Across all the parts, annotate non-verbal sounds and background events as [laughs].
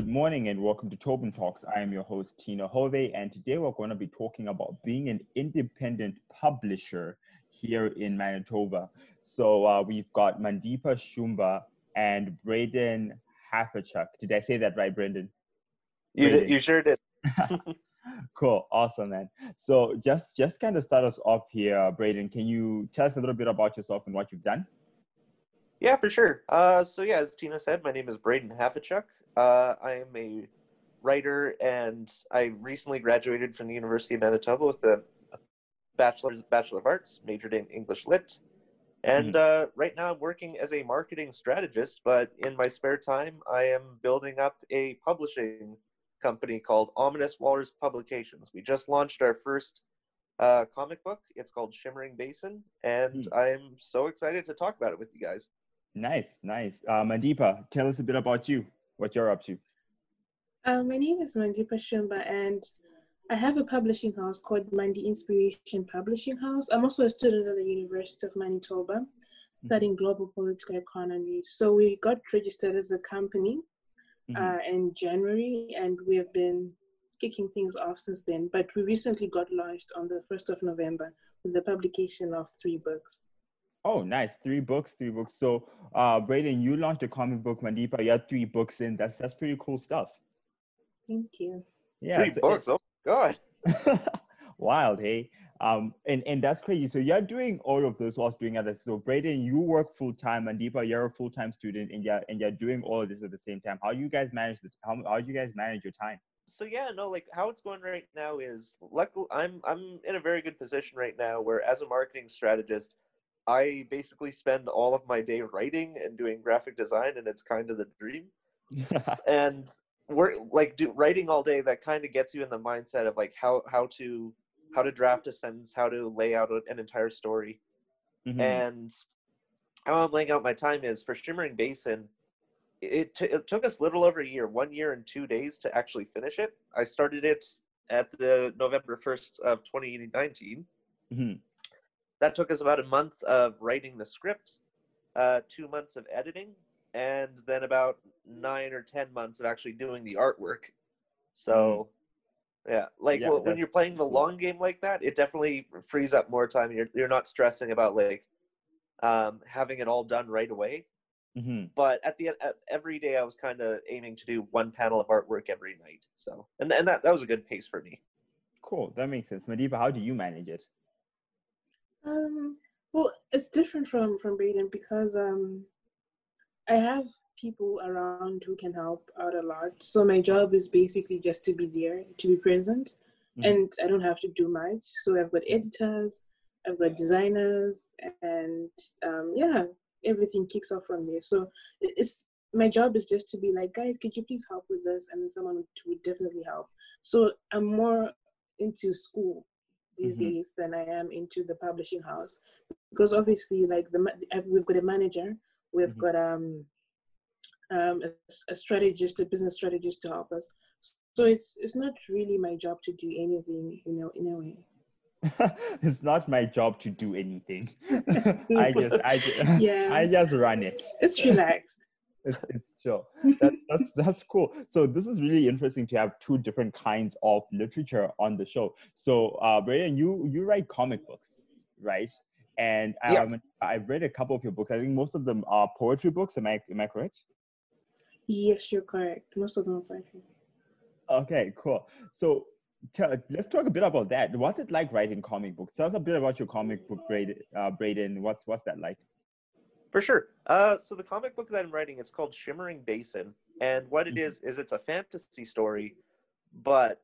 Good morning and welcome to Tobin Talks. I am your host, Tina Hove, and today we're going to be talking about being an independent publisher here in Manitoba. So uh, we've got Mandeepa Shumba and Braden Hafachuk. Did I say that right, Brendan? You did, you sure did. [laughs] [laughs] cool, awesome, man. So just just kind of start us off here, Braden. Can you tell us a little bit about yourself and what you've done? Yeah, for sure. Uh, so yeah, as Tina said, my name is Braden Hafachuk. Uh, I am a writer, and I recently graduated from the University of Manitoba with a bachelor's Bachelor of Arts, majored in English Lit. And mm-hmm. uh, right now, I'm working as a marketing strategist. But in my spare time, I am building up a publishing company called Ominous Waters Publications. We just launched our first uh, comic book. It's called Shimmering Basin, and mm. I'm so excited to talk about it with you guys. Nice, nice. Uh, Mandeepa, tell us a bit about you what you're up to. Uh, my name is Mandeepa Shumba, and I have a publishing house called Mandy Inspiration Publishing House. I'm also a student at the University of Manitoba, mm-hmm. studying global political economy. So we got registered as a company mm-hmm. uh, in January, and we have been kicking things off since then. But we recently got launched on the 1st of November with the publication of three books. Oh, nice. Three books, three books. So, uh, Braden, you launched a comic book, Mandeepa. You had three books in. That's that's pretty cool stuff. Thank you. Yeah. Three so books. It, oh, God. [laughs] Wild, hey. Um, and, and that's crazy. So you're doing all of this whilst doing others. So Braden, you work full time, Mandeepa, you're a full time student, and you're and you're doing all of this at the same time. How do you guys manage the How how do you guys manage your time? So yeah, no, like how it's going right now is luckily I'm I'm in a very good position right now where as a marketing strategist, I basically spend all of my day writing and doing graphic design, and it's kind of the dream. [laughs] and we're like do, writing all day. That kind of gets you in the mindset of like how how to how to draft a sentence, how to lay out an entire story, mm-hmm. and how I'm laying out my time is for Shimmering Basin. It, t- it took us little over a year, one year and two days to actually finish it. I started it at the November 1st of 2019. Mm-hmm that took us about a month of writing the script, uh, two months of editing, and then about nine or ten months of actually doing the artwork. So, mm. yeah, like yeah, when you're playing the long game like that, it definitely frees up more time. You're you're not stressing about like um, having it all done right away. Mm-hmm. But at the end, every day I was kind of aiming to do one panel of artwork every night. So, and and that that was a good pace for me. Cool, that makes sense. Madiba, how do you manage it? Um, well, it's different from from Braden because um, I have people around who can help out a lot. So my job is basically just to be there, to be present, mm-hmm. and I don't have to do much. So I've got editors, I've got designers, and um, yeah, everything kicks off from there. So it's my job is just to be like, guys, could you please help with this? And then someone would definitely help. So I'm more into school these mm-hmm. days than I am into the publishing house because obviously like the we've got a manager, we've mm-hmm. got um um a, a strategist, a business strategist to help us. So it's it's not really my job to do anything, you know, in a way. [laughs] it's not my job to do anything. [laughs] I just, I just, [laughs] yeah. I just run it. It's relaxed it's, [laughs] it's chill. That, that's that's cool. So this is really interesting to have two different kinds of literature on the show. So, uh, Brian, you you write comic books, right? And um, I've read a couple of your books. I think most of them are poetry books. Am I am I correct? Yes, you're correct. Most of them are poetry. Okay, cool. So tell, let's talk a bit about that. What's it like writing comic books? Tell us a bit about your comic book, Braden. Uh, Braden. What's what's that like? For sure. Uh, so the comic book that I'm writing, it's called Shimmering Basin, and what it mm-hmm. is is it's a fantasy story, but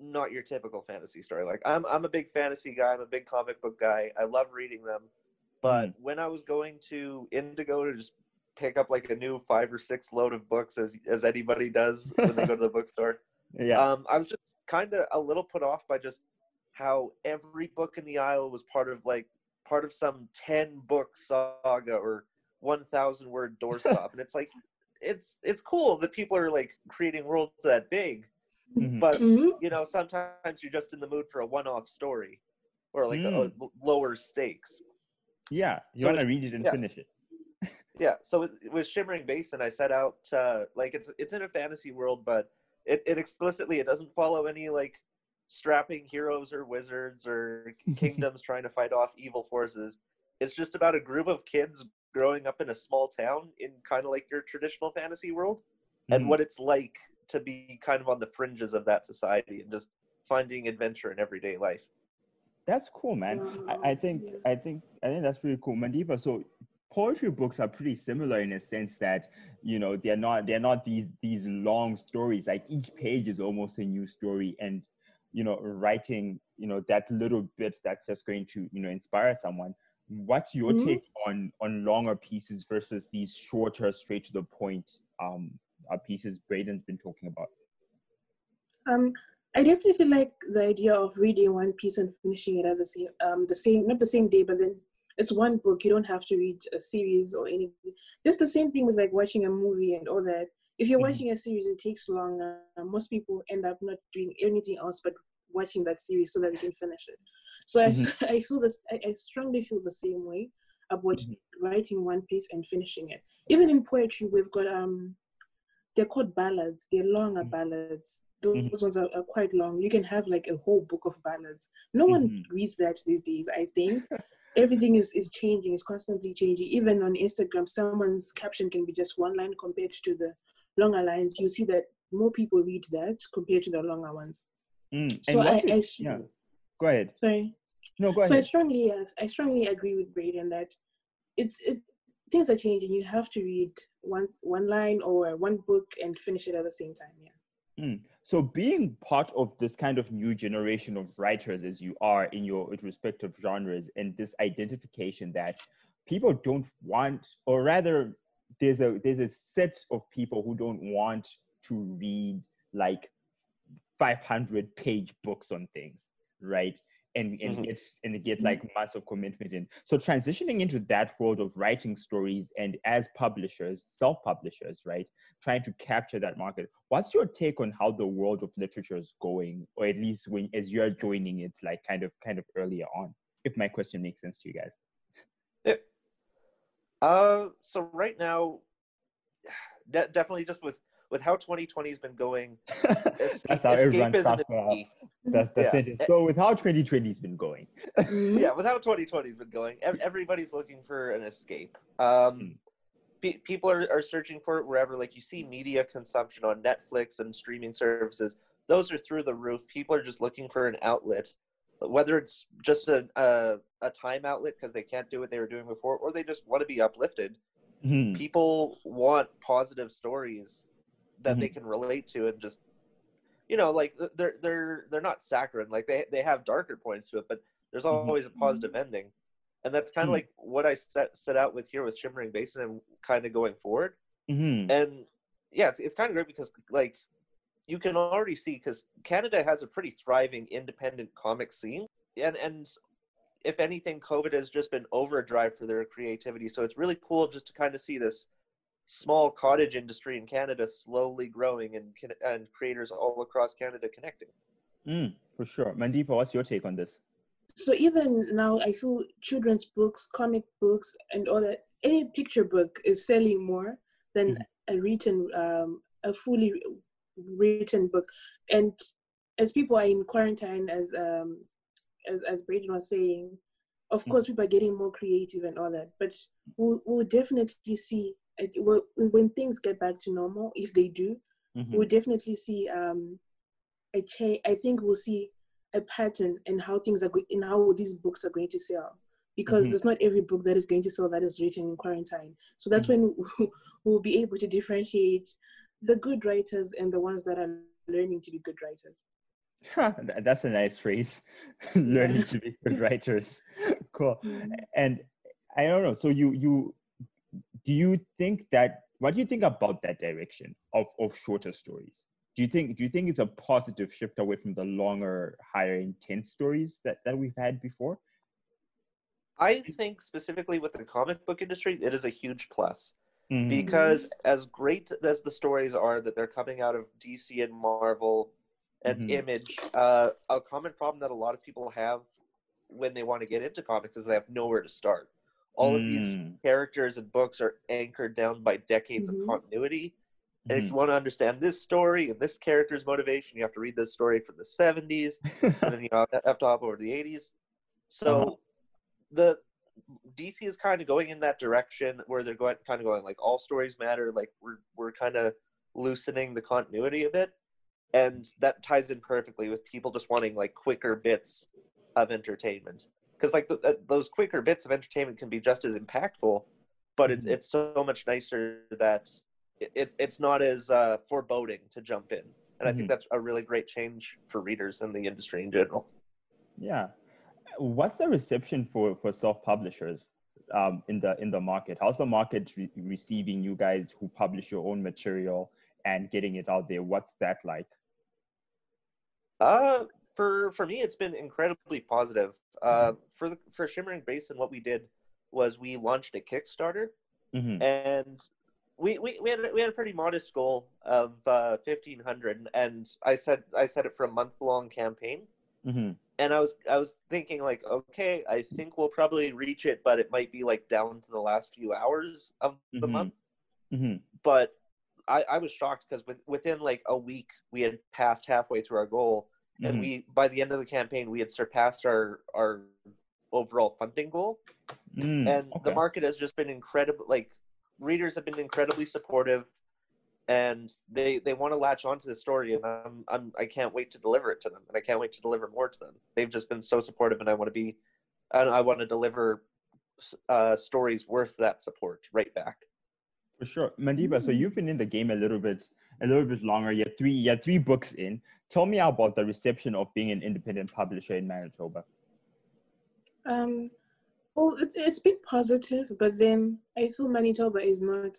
not your typical fantasy story. Like I'm I'm a big fantasy guy. I'm a big comic book guy. I love reading them, but mm-hmm. when I was going to Indigo to just pick up like a new five or six load of books, as as anybody does when they go to the [laughs] bookstore, yeah, um, I was just kind of a little put off by just how every book in the aisle was part of like part of some 10 book saga or 1000 word doorstop [laughs] and it's like it's it's cool that people are like creating worlds that big mm-hmm. but mm-hmm. you know sometimes you're just in the mood for a one-off story or like mm. a, a lower stakes yeah you so want to read it and yeah. finish it [laughs] yeah so with, with shimmering basin i set out uh, like it's it's in a fantasy world but it, it explicitly it doesn't follow any like strapping heroes or wizards or [laughs] kingdoms trying to fight off evil forces it's just about a group of kids growing up in a small town in kind of like your traditional fantasy world and Mhm. what it's like to be kind of on the fringes of that society and just finding adventure in everyday life That's cool, man. I, I think I think I think that's pretty cool, Mandeepa. So poetry books are pretty similar in a sense that you know they're not they're not these these long stories. Like each page is almost a new story, and you know writing you know that little bit that's just going to you know inspire someone. What's your Mhm. take on on longer pieces versus these shorter, straight to the point um uh, pieces Braden's been talking about? Um, I definitely like the idea of reading one piece and finishing it at the same, um, the same, not the same day, but then it's one book. You don't have to read a series or anything. Just the same thing with like watching a movie and all that. If you're Mhm. watching a series, it takes longer. most people end up not doing anything else but watching that series so that they can finish it. So I, Mhm. [laughs] I feel this. I, I strongly feel the same way about Mhm. writing one piece and finishing it. Even in poetry, we've got um, they're called ballads. They're longer Mhm. ballads. Those Mhm. ones are, are quite long. You can have like a whole book of ballads. No one Mhm. reads that these days. I think [laughs] everything is is changing. It's constantly changing. Even on Instagram, someone's caption can be just one line compared to the longer lines. You see that more people read that compared to the longer ones. Mm, So I, you- I yeah, go ahead. sorry. No, go So I strongly, uh, I strongly agree with Braden that it's it things are changing. You have to read one one line or one book and finish it at the same time. Yeah. Mm. So, being part of this kind of new generation of writers as you are in your respective genres, and this identification that people don't want, or rather, there's a there's a set of people who don't want to read like 500 page books on things, right? And and Mhm. get and get like months of commitment in. So transitioning into that world of writing stories and as publishers, self publishers, right? trying to capture that market. What's your take on how the world of literature is going, or at least when as you're joining it, like kind of kind of earlier on? If my question makes sense to you guys. Yeah. Uh, so right now, [sighs] de- definitely just with with how 2020 has been going, That's escape, how everyone escapism starts. is that's the Yeah. sentence. So with how 2020 has been going. [laughs] Yeah, [laughs] with how 2020 has been going, everybody's looking for an escape. Um, Mm. pe- people are, are searching for it wherever. Like you see media consumption on Netflix and streaming services; those are through the roof. People are just looking for an outlet, whether it's just a a, a time outlet because they can't do what they were doing before, or they just want to be uplifted. Mhm. People want positive stories that they can relate to, and just you know, like they're they're they're not saccharine. Like they they have darker points to it, but there's Mhm. always a positive ending, and that's kind of Hmm. like what I set set out with here with Shimmering Basin and kind of going forward. Mhm. And yeah, it's it's kind of great because like you can already see because Canada has a pretty thriving independent comic scene, and and if anything, COVID has just been overdrive for their creativity. So it's really cool just to kind of see this small cottage industry in Canada slowly growing and and creators all across Canada connecting. Mm, for sure. Mandeepa, what's your take on this? So even now, I feel children's books, comic books, and all that. Any picture book is selling more than Mhm. a written, um, a fully written book. And as people are in quarantine, as um, as as Braden was saying, of Mhm. course, people are getting more creative and all that. But we'll, we'll definitely see well, when things get back to normal, if they do, Mhm. we'll definitely see um, a change. I think we'll see a pattern in how things are going, in how these books are going to sell. Because Mhm. there's not every book that is going to sell that is written in quarantine. So that's when [laughs] we'll be able to differentiate the good writers and the ones that are learning to be good writers. Huh, That's a nice phrase. [laughs] Learning to be good [laughs] writers. cool. And I don't know. So you you do you think that what do you think about that direction of of shorter stories? Do you think do you think it's a positive shift away from the longer, higher intense stories that that we've had before? I think specifically with the comic book industry, it is a huge plus. Mhm. because as great as the stories are that they're coming out of DC and Marvel and Mhm. Image, uh, a common problem that a lot of people have when they want to get into comics is they have nowhere to start, all of these Mm. characters and books are anchored down by decades Mhm. of continuity. And if Mhm. you want to understand this story and this character's motivation, you have to read this story from the 70s, [laughs] and then you have to hop over to the 80s. So Uh-huh. the DC is kind of going in that direction where they're going kind of going like all stories matter, like we're we're kind of loosening the continuity a bit. And that ties in perfectly with people just wanting like quicker bits of entertainment. Because like th- th- those quicker bits of entertainment can be just as impactful, but it's Mhm. it's so much nicer that it's it's not as uh, foreboding to jump in. And I think that's a really great change for readers and the industry in general. Yeah. What's the reception for for self publishers um, in the in the market? How's the market re- receiving you guys who publish your own material and getting it out there? What's that like? Uh, for for me, it's been incredibly positive. Uh, for the for Shimmering Basin, what we did was we launched a Kickstarter, hmm and we, we, we had a, we had a pretty modest goal of uh, fifteen hundred, and I said I set it for a month long campaign, hmm and I was I was thinking like, okay, I think we'll probably reach it, but it might be like down to the last few hours of the Mhm. month. hmm But I, I was shocked because with, within like a week we had passed halfway through our goal, and Mhm. we by the end of the campaign we had surpassed our our overall funding goal. Mm, and the market has just been incredible like readers have been incredibly supportive and they they want to latch onto the story and I'm, I'm i can't wait to deliver it to them and i can't wait to deliver more to them. They've just been so supportive and i want to be and i want to deliver uh, stories worth that support right back For sure, Mandeepa. So Mm. you've been in the game a little bit, a little bit longer. You're three, you're three books in. Tell me about the reception of being an independent publisher in Manitoba. Um, well, it, it's been positive, but then I feel Manitoba is not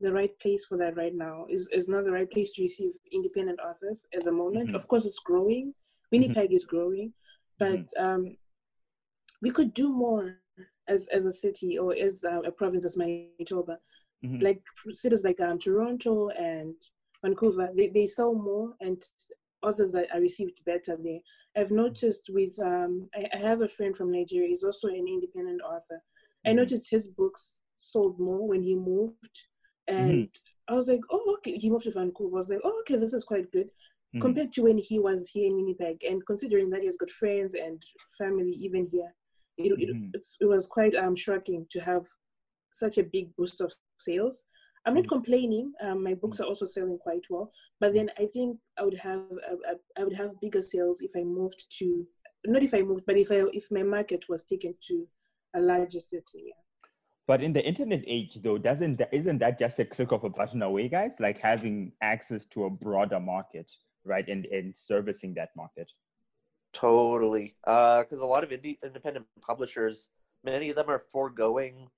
the right place for that right now. Is is not the right place to receive independent authors at the moment. Mhm. Of course, it's growing. Winnipeg is growing, but um, we could do more as as a city or as uh, a province as Manitoba. Mhm. Like cities like um, Toronto and Vancouver, they, they sell more and authors that are received better there. I've noticed with um, I, I have a friend from Nigeria. He's also an independent author. I Mhm. noticed his books sold more when he moved, and I was like, oh, okay. He moved to Vancouver. I was like, oh, okay, this is quite good Mhm. compared to when he was here in Winnipeg. And considering that he has got friends and family even here, it, it, Mhm. it's, it was quite um, shocking to have such a big boost of sales. I'm not Mhm. complaining. Um, my books are also selling quite well, but then I think I would have I, I- I would have bigger sales if I moved to not if I moved, but if I if my market was taken to a larger city. Yeah. But in the internet age, though, doesn't that, isn't that just a click of a button away, guys? Like having access to a broader market, right, and and servicing that market. Totally. Because a lot of indie, independent publishers, many of them are foregoing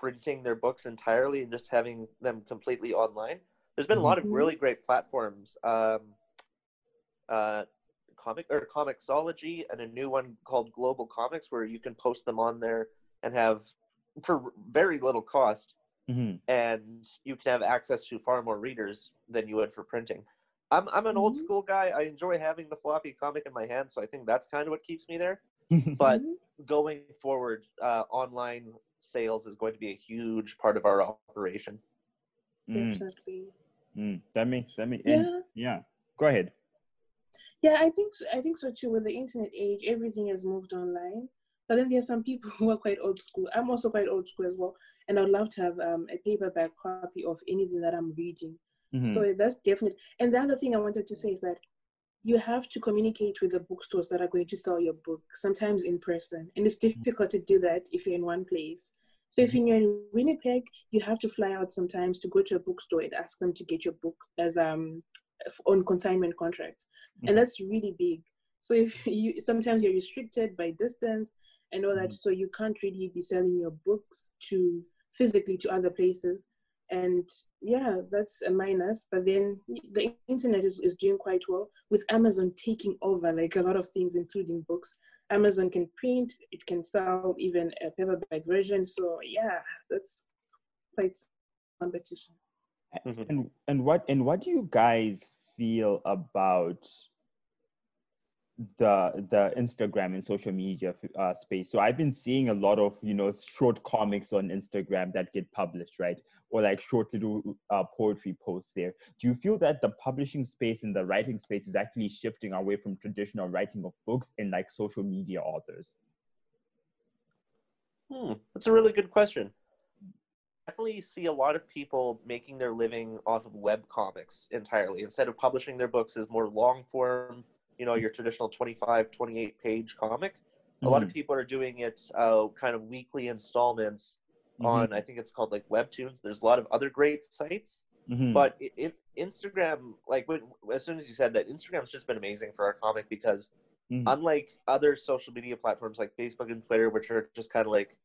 printing their books entirely and just having them completely online. There's been a lot of Mhm. really great platforms. Um, uh, comic or Comixology and a new one called GlobalComix where you can post them on there and have for very little cost hmm and you can have access to far more readers than you would for printing. I'm I'm an old Mhm. school guy. I enjoy having the floppy comic in my hand, so I think that's kind of what keeps me there. [laughs] Mm-hmm. But Mhm. going forward, uh, online sales is going to be a huge part of our operation. Mm, Definitely. mm. That makes that makes Yeah. yeah. Go ahead. Yeah, I think so, I think so too. With the internet age, everything has moved online. But then there are some people [laughs] who are quite old school. I'm also quite old school as well, and I'd love to have um, a paperback copy of anything that I'm reading. Mhm. So that's definite. And the other thing I wanted to say is that you have to communicate with the bookstores that are going to sell your book, sometimes in person, and it's difficult to do that if you're in one place. So if you're in Winnipeg, you have to fly out sometimes to go to a bookstore and ask them to get your book as um on consignment contract, Mhm. and that's really big. So if [laughs] you sometimes you're restricted by distance and all that, Mhm. so you can't really be selling your books to physically to other places and yeah that's a minus but then the internet is, is doing quite well with amazon taking over like a lot of things including books amazon can print it can sell even a paperback version so yeah that's quite competition Mhm. And and what and what do you guys feel about the the Instagram and social media uh, space. So I've been seeing a lot of you know short comics on Instagram that get published, right? Or like short little uh, poetry posts there. Do you feel that the publishing space and the writing space is actually shifting away from traditional writing of books and like social media authors? Hmm, that's a really good question. I definitely see a lot of people making their living off of web comics entirely instead of publishing their books as more long form you know your traditional 25 28 page comic mm-hmm. a lot of mm-hmm. people are doing it uh, kind of weekly installments mm-hmm. on i think it's called like webtoons there's a lot of other great sites mm-hmm. but it, it, instagram like when, as soon as you said that instagram's just been amazing for our comic because mm-hmm. unlike other social media platforms like facebook and twitter which are just kind of like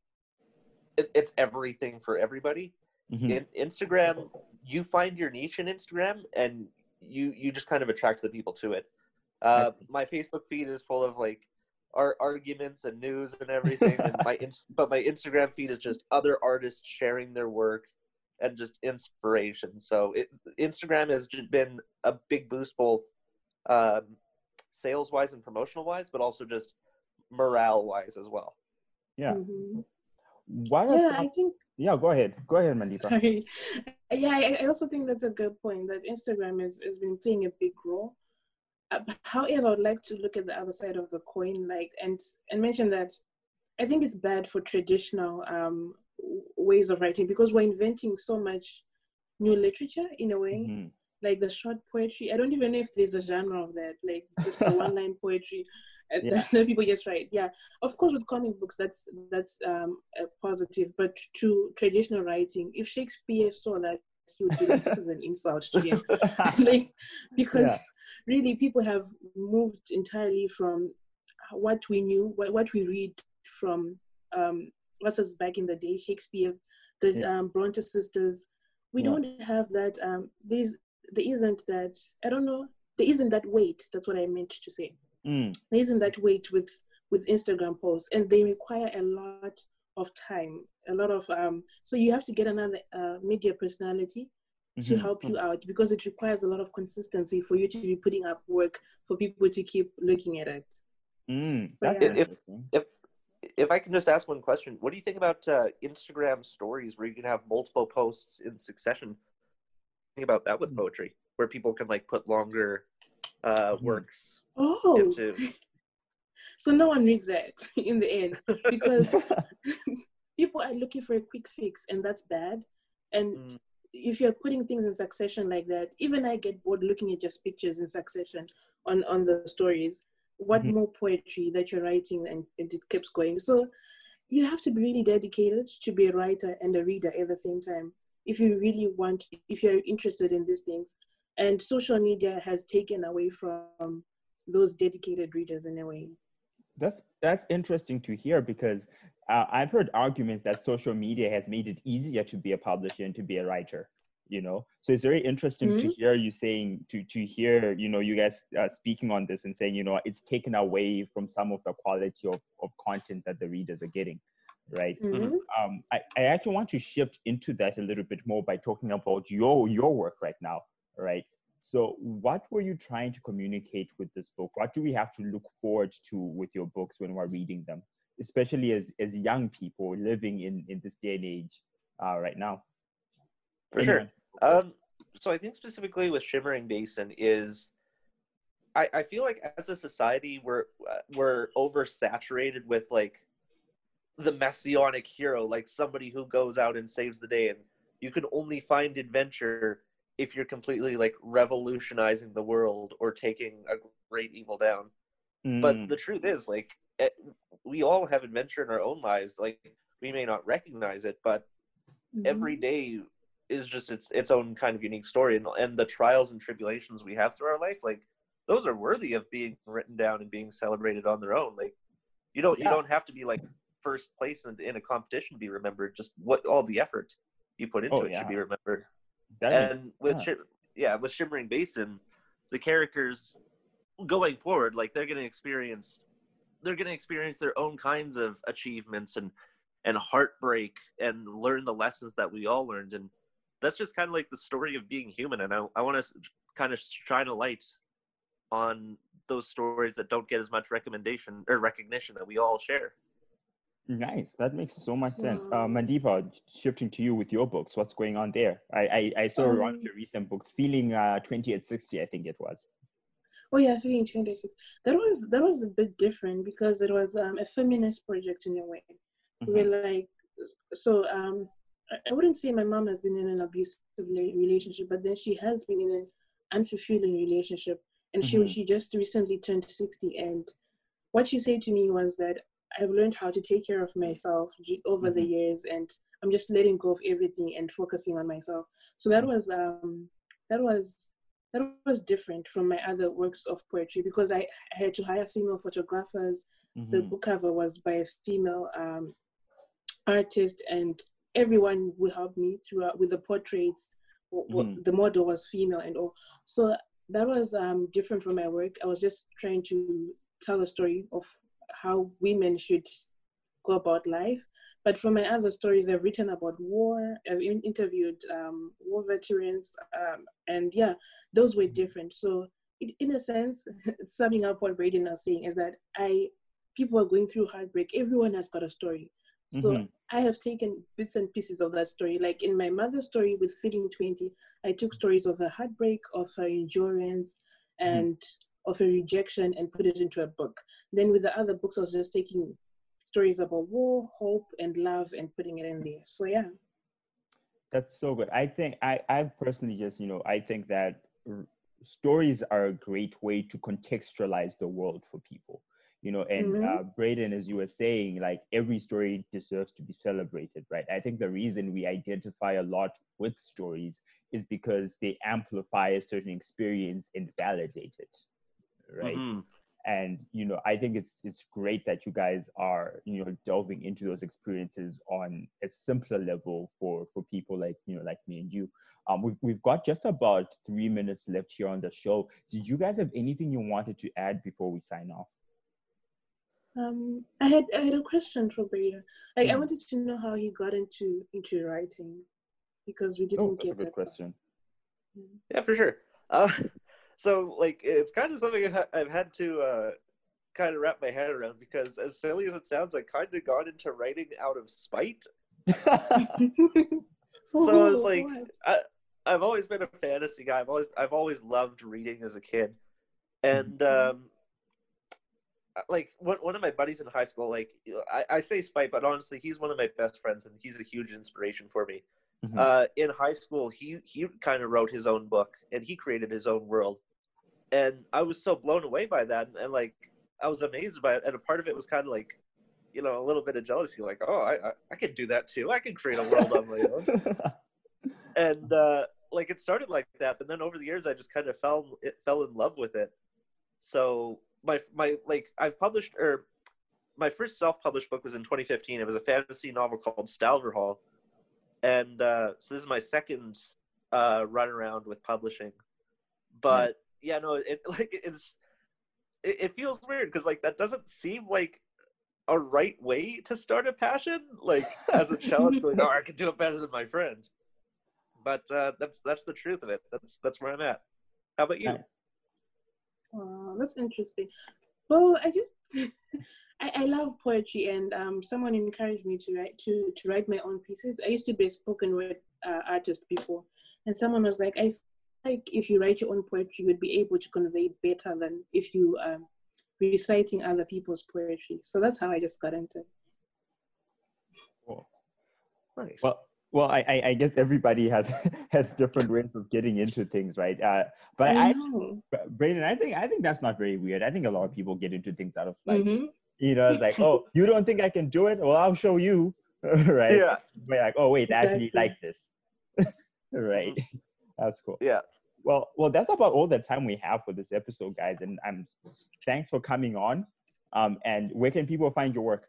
it, it's everything for everybody mm-hmm. in instagram you find your niche in instagram and you you just kind of attract the people to it uh, my Facebook feed is full of like our arguments and news and everything, and my [laughs] but my Instagram feed is just other artists sharing their work and just inspiration. So it, Instagram has been a big boost both um, sales wise and promotional wise, but also just morale wise as well. Yeah. Mm-hmm. Why yeah, some... I think. Yeah, go ahead. Go ahead, Mandeepa. Sorry. [laughs] Yeah, I, I also think that's a good point that Instagram has, has been playing a big role however, I would like to look at the other side of the coin, like and and mention that I think it's bad for traditional um, ways of writing because we're inventing so much new literature in a way, mm-hmm. like the short poetry. I don't even know if there's a genre of that, like just the [laughs] one-line poetry. Uh, yeah. [laughs] that people just write. Yeah, of course, with comic books, that's that's um, a positive. But to traditional writing, if Shakespeare saw that, he would be like, "This is an [laughs] insult to him," [laughs] like because yeah really people have moved entirely from what we knew, what, what we read from um, authors back in the day, Shakespeare, the yeah. um, Bronte sisters. We yeah. don't have that. Um, there's, there isn't that. I don't know. There isn't that weight. That's what I meant to say. Mm. There isn't that weight with with Instagram posts, and they require a lot of time, a lot of um. So you have to get another uh, media personality to mm-hmm. help you out because it requires a lot of consistency for you to be putting up work for people to keep looking at it. Mm, so, yeah. if, if if I can just ask one question, what do you think about uh, Instagram stories where you can have multiple posts in succession? Think about that with hmm. poetry, where people can like put longer uh, hmm. works. Oh, into... [laughs] so no one reads that [laughs] in the end because [laughs] people are looking for a quick fix, and that's bad. And mm if you're putting things in succession like that, even I get bored looking at just pictures in succession on on the stories. What mm-hmm. more poetry that you're writing and, and it keeps going. So you have to be really dedicated to be a writer and a reader at the same time. If you really want, if you're interested in these things, and social media has taken away from those dedicated readers in a way. That's that's interesting to hear because uh, I've heard arguments that social media has made it easier to be a publisher and to be a writer. You know, so it's very interesting mm-hmm. to hear you saying to to hear you know you guys uh, speaking on this and saying you know it's taken away from some of the quality of, of content that the readers are getting right mm-hmm. um, I, I actually want to shift into that a little bit more by talking about your your work right now right so what were you trying to communicate with this book what do we have to look forward to with your books when we're reading them especially as as young people living in in this day and age uh, right now. For sure. Um, so I think specifically with Shimmering Basin is, I I feel like as a society we're uh, we're oversaturated with like the messianic hero, like somebody who goes out and saves the day, and you can only find adventure if you're completely like revolutionizing the world or taking a great evil down. Mm. But the truth is, like, we all have adventure in our own lives. Like we may not recognize it, but mm-hmm. every day is just its its own kind of unique story, and and the trials and tribulations we have through our life, like those are worthy of being written down and being celebrated on their own. Like you don't yeah. you don't have to be like first place in, in a competition to be remembered. Just what all the effort you put into oh, it yeah. should be remembered. That and is, with yeah. yeah, with Shimmering Basin, the characters going forward, like they're going to experience they're going to experience their own kinds of achievements and and heartbreak and learn the lessons that we all learned and that's just kind of like the story of being human and i, I want to kind of shine a light on those stories that don't get as much recommendation or recognition that we all share. Nice. That makes so much sense. Uh, Mandeepa, shifting to you with your books, what's going on there? I I, I saw um, one of your recent books, Feeling uh, 20 at 60, I think it was. Oh yeah, Feeling 20 at 60. That was that was a bit different because it was um, a feminist project in a way. Mm-hmm. We're like, so um, I wouldn't say my mom has been in an abusive relationship, but then she has been in an unfulfilling relationship, and mm-hmm. she she just recently turned 60 and what she said to me was that I've learned how to take care of myself over mm-hmm. the years, and I'm just letting go of everything and focusing on myself. So that was um, that was that was different from my other works of poetry because I, had to hire female photographers. Mm-hmm. The book cover was by a female um, artist, and everyone would help me throughout with the portraits. Mm-hmm. The model was female and all. So that was um, different from my work. I was just trying to tell a story of how women should go about life. But for my other stories, I've written about war. I've interviewed um, war veterans, um, and yeah, those were different. So, it, in a sense, [laughs] summing up what Braden was saying is that I people are going through heartbreak. Everyone has got a story. So mm-hmm. I have taken bits and pieces of that story. Like in my mother's story with Feeling 20, I took stories of her heartbreak, of her endurance, mm-hmm. and mm-hmm of her rejection and put it into a book. Then with the other books, I was just taking stories about war, hope, and love and putting it in there. So yeah. That's so good. I think I, I personally just, you know, I think that r- stories are a great way to contextualize the world for people. You know, and mm-hmm. uh, Braden, as you were saying, like every story deserves to be celebrated, right? I think the reason we identify a lot with stories is because they amplify a certain experience and validate it right mm-hmm. And you know i think it's it's great that you guys are you know delving into those experiences on a simpler level for for people like you know like me and you um we've, we've got just about three minutes left here on the show did you guys have anything you wanted to add before we sign off um, I had I had a question for Breda. Like, mm. I wanted to know how he got into into writing, because we didn't oh, get a good that question. Yeah, for sure. Uh, so like it's kind of something I've had to uh, kind of wrap my head around because as silly as it sounds, I kind of got into writing out of spite. [laughs] so I was like I, I've always been a fantasy guy. I've always I've always loved reading as a kid, and mm-hmm. um, like one one of my buddies in high school, like I, I say spite, but honestly, he's one of my best friends, and he's a huge inspiration for me. Mm-hmm. Uh, in high school, he he kind of wrote his own book, and he created his own world and I was so blown away by that, and, and, like I was amazed by it. And a part of it was kind of like, you know, a little bit of jealousy, like, oh, I I, I could do that too. I can create a world on my own. [laughs] and uh, like it started like that, but then over the years, I just kind of fell it fell in love with it. So my my like I've published or my first self-published book was in 2015. It was a fantasy novel called Stalverhall, and uh, so this is my second uh, run around with publishing. But yeah, no, it [laughs] like it's it, it feels weird because like that doesn't seem like a right way to start a passion. Like as a challenge, like oh, I can do it better than my friend. But uh, that's that's the truth of it. That's that's where I'm at. How about you? Oh, that's interesting. Well, I just [laughs] I, I love poetry, and um, someone encouraged me to write to to write my own pieces. I used to be a spoken word uh, artist before, and someone was like, "I like if you write your own poetry, you would be able to convey better than if you um, reciting other people's poetry. So that's how I just got into it. Cool. Nice. Well, well, I, I guess everybody has [laughs] has different ways of getting into things, right? Uh, but I, I Braden, I think I think that's not very weird. I think a lot of people get into things out of spite. Mm-hmm. You know, it's like, oh, [laughs] you don't think I can do it? Well, I'll show you, [laughs] right? Yeah. We're like, oh wait, exactly. I actually like this, right? Mm-hmm. That's cool. Yeah. Well, well, that's about all the time we have for this episode, guys. And I'm thanks for coming on. Um, and where can people find your work?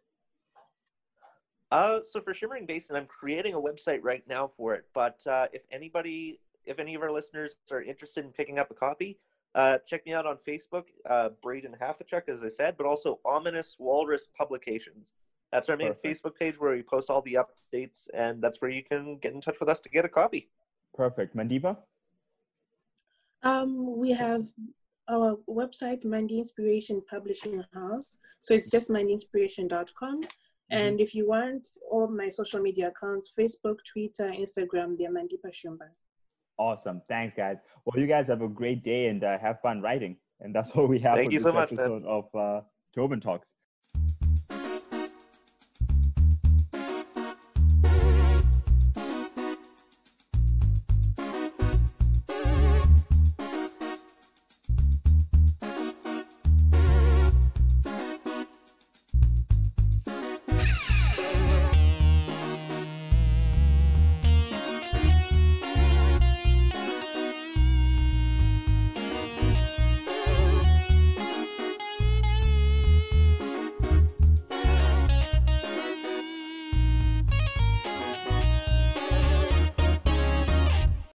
Uh, so for Shimmering Basin, I'm creating a website right now for it. But uh, if anybody, if any of our listeners are interested in picking up a copy, uh, check me out on Facebook, uh, Braden Hafachuk, as I said, but also Ominous Walrus Publications. That's our main Perfect. Facebook page where we post all the updates, and that's where you can get in touch with us to get a copy. Perfect. Mandeepa? Um, we have our website, Mandy Inspiration Publishing House. So it's just mandyinspiration.com. Mm-hmm. And if you want all my social media accounts, Facebook, Twitter, Instagram, they're Mandeepa Shumba. Awesome. Thanks, guys. Well, you guys have a great day and uh, have fun writing. And that's [laughs] all we have Thank for you this so much, episode man. of uh, Tobin Talks.